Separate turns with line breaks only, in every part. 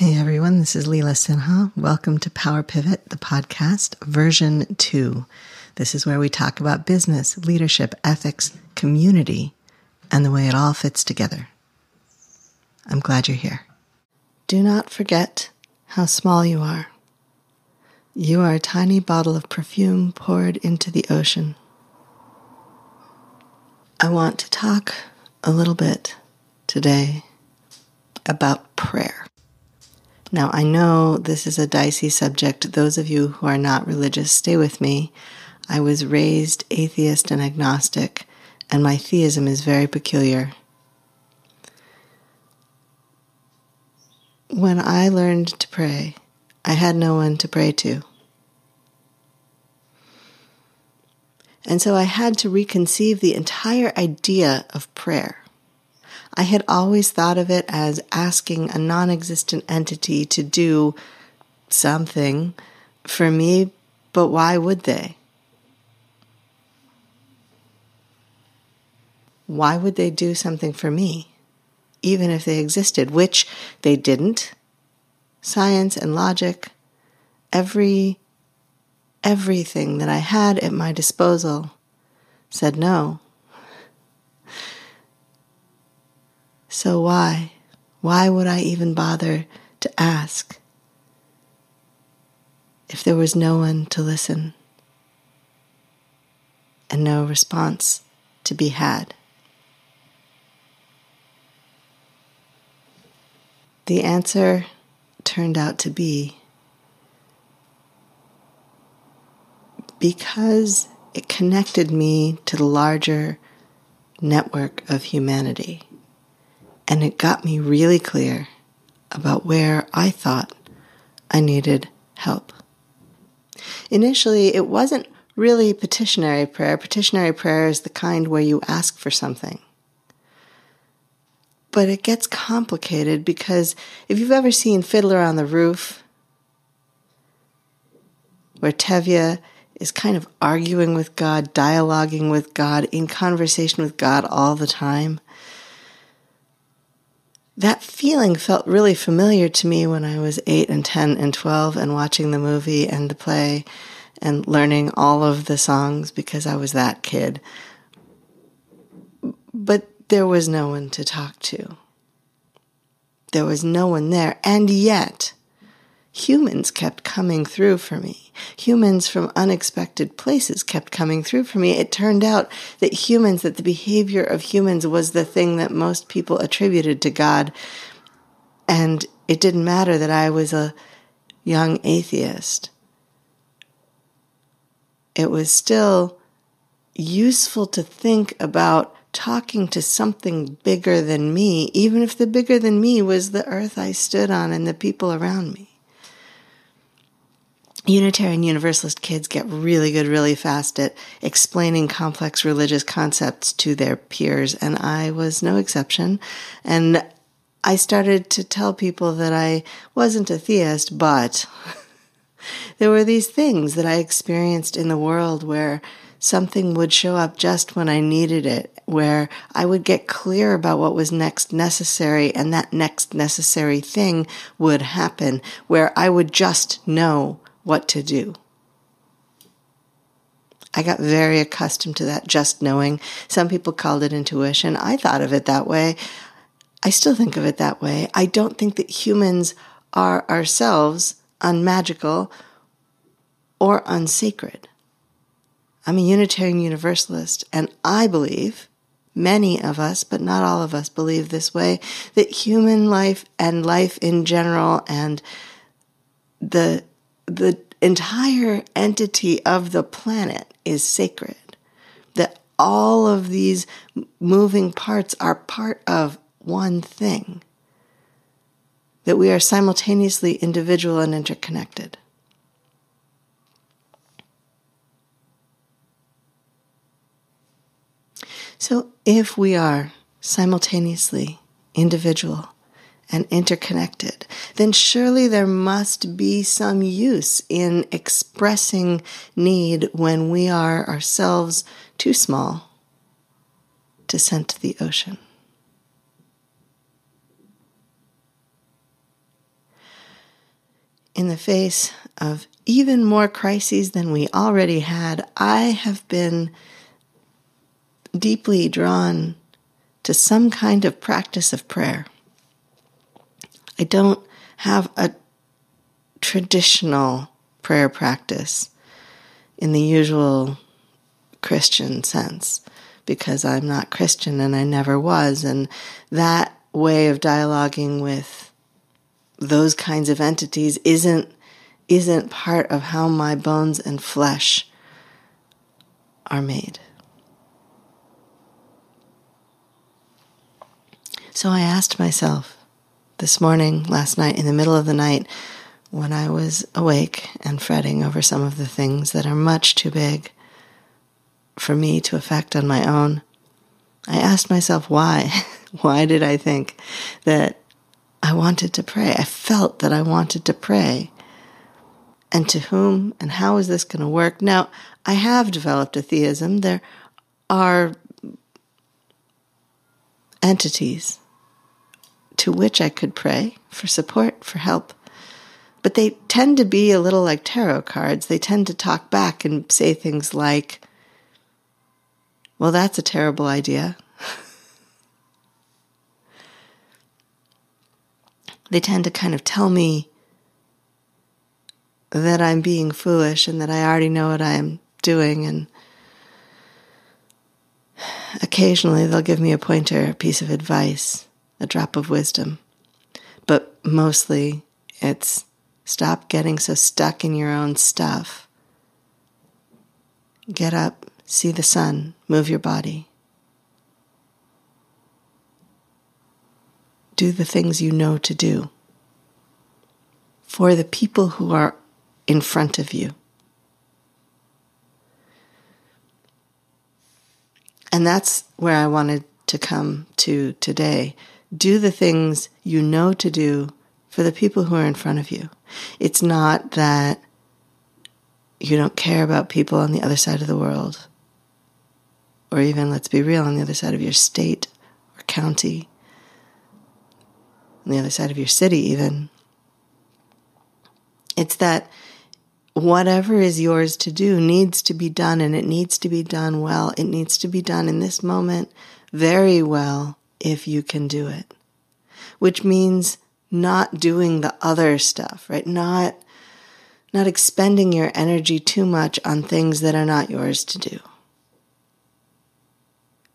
Hey everyone, this is Leela Sinha. Welcome to Power Pivot, the podcast, version two. This is where we talk about business, leadership, ethics, community, and the way it all fits together. I'm glad you're here. Do not forget how small you are. You are a tiny bottle of perfume poured into the ocean. I want to talk a little bit today about prayer. Now, I know this is a dicey subject. Those of you who are not religious, stay with me. I was raised atheist and agnostic, and my theism is very peculiar. When I learned to pray, I had no one to pray to. And so I had to reconceive the entire idea of prayer. I had always thought of it as asking a non existent entity to do something for me, but why would they? Why would they do something for me, even if they existed, which they didn't? Science and logic, every everything that I had at my disposal said no. So why? Why would I even bother to ask if there was no one to listen and no response to be had? The answer turned out to be because it connected me to the larger network of humanity. And it got me really clear about where I thought I needed help. Initially, it wasn't really petitionary prayer. Petitionary prayer is the kind where you ask for something. But it gets complicated because if you've ever seen Fiddler on the Roof, where Tevye is kind of arguing with God, dialoguing with God, in conversation with God all the time. That feeling felt really familiar to me when I was 8 and 10 and 12 and watching the movie and the play and learning all of the songs because I was that kid. But there was no one to talk to. There was no one there. And yet, humans kept coming through for me. Humans from unexpected places kept coming through for me. It turned out that humans, that the behavior of humans was the thing that most people attributed to God. And it didn't matter that I was a young atheist. It was still useful to think about talking to something bigger than me, even if the bigger than me was the earth I stood on and the people around me. Unitarian Universalist kids get really good really fast at explaining complex religious concepts to their peers, and I was no exception. And I started to tell people that I wasn't a theist, but there were these things that I experienced in the world where something would show up just when I needed it, where I would get clear about what was next necessary, and that next necessary thing would happen, where I would just know what to do. I got very accustomed to that just knowing. Some people called it intuition. I thought of it that way. I still think of it that way. I don't think that humans are ourselves unmagical or unsacred. I'm a Unitarian Universalist, and I believe, many of us, but not all of us, believe this way, that human life and life in general and the the entire entity of the planet is sacred. That all of these moving parts are part of one thing. That we are simultaneously individual and interconnected. So, if we are simultaneously individual and interconnected, then surely there must be some use in expressing need when we are ourselves too small to send to the ocean. in the face of even more crises than we already had, I have been deeply drawn to some kind of practice of prayer. I don't have a traditional prayer practice in the usual Christian sense because I'm not Christian and I never was. And that way of dialoguing with those kinds of entities isn't isn't part of how my bones and flesh are made. So I asked myself this morning, last night, in the middle of the night, when I was awake and fretting over some of the things that are much too big for me to affect on my own, I asked myself why. why did I think that I wanted to pray? I felt that I wanted to pray. And to whom and how is this going to work? Now, I have developed a theism. There are entities to which I could pray for support, for help. But they tend to be a little like tarot cards. They tend to talk back and say things like, well, that's a terrible idea. they tend to kind of tell me that I'm being foolish and that I already know what I'm doing. And occasionally they'll give me a pointer, a piece of advice, a drop of wisdom. But mostly it's stop getting so stuck in your own stuff. Get up, See the sun, move your body. Do the things you know to do for the people who are in front of you. And that's where I wanted to come to today. Do the things you know to do for the people who are in front of you. It's not that you don't care about people on the other side of the world or even, let's be real, on the other side of your state or county, on the other side of your city, even. It's that whatever is yours to do needs to be done, and it needs to be done well. It needs to be done in this moment very well if you can do it, which means not doing the other stuff, right? Not not expending your energy too much on things that are not yours to do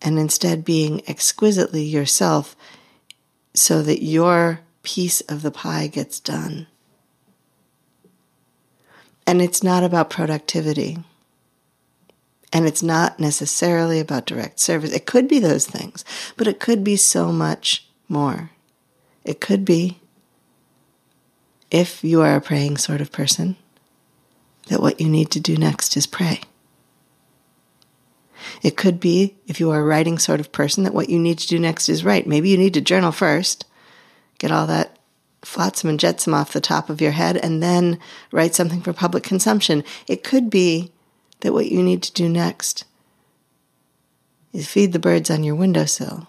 and instead being exquisitely yourself so that your piece of the pie gets done. And it's not about productivity. And it's not necessarily about direct service. It could be those things, but it could be so much more. It could be, if you are a praying sort of person, that what you need to do next is pray. It could be, if you are a writing sort of person, that what you need to do next is write. Maybe you need to journal first, get all that flotsam and jetsam off the top of your head, and then write something for public consumption. It could be that what you need to do next is feed the birds on your windowsill.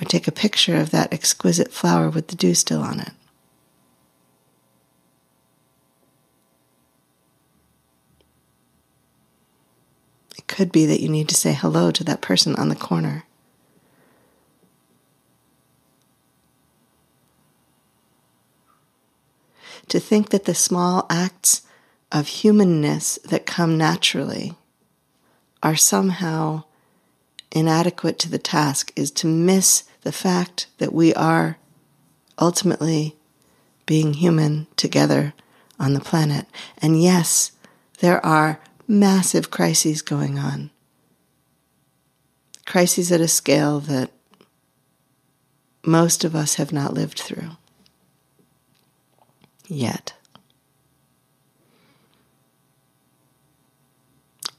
Or take a picture of that exquisite flower with the dew still on it. It could be that you need to say hello to that person on the corner. To think that the small acts of humanness that come naturally are somehow inadequate to the task is to miss the fact that we are ultimately being human together on the planet. And yes, there are massive crises going on. Crises at a scale that most of us have not lived through yet.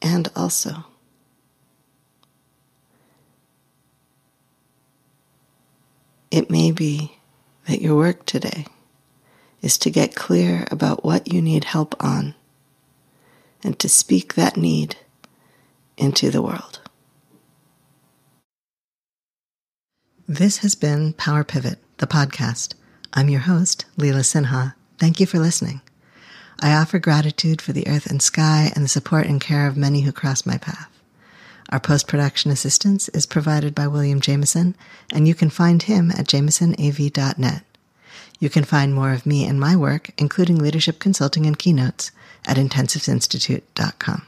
And also, it may be that your work today is to get clear about what you need help on and to speak that need into the world. This has been Power Pivot, the podcast. I'm your host, Leela Sinha. Thank you for listening. I offer gratitude for the earth and sky and the support and care of many who cross my path. Our post production assistance is provided by William Jameson, and you can find him at jamesonav.net. You can find more of me and my work, including leadership consulting and keynotes, at intensivesinstitute.com.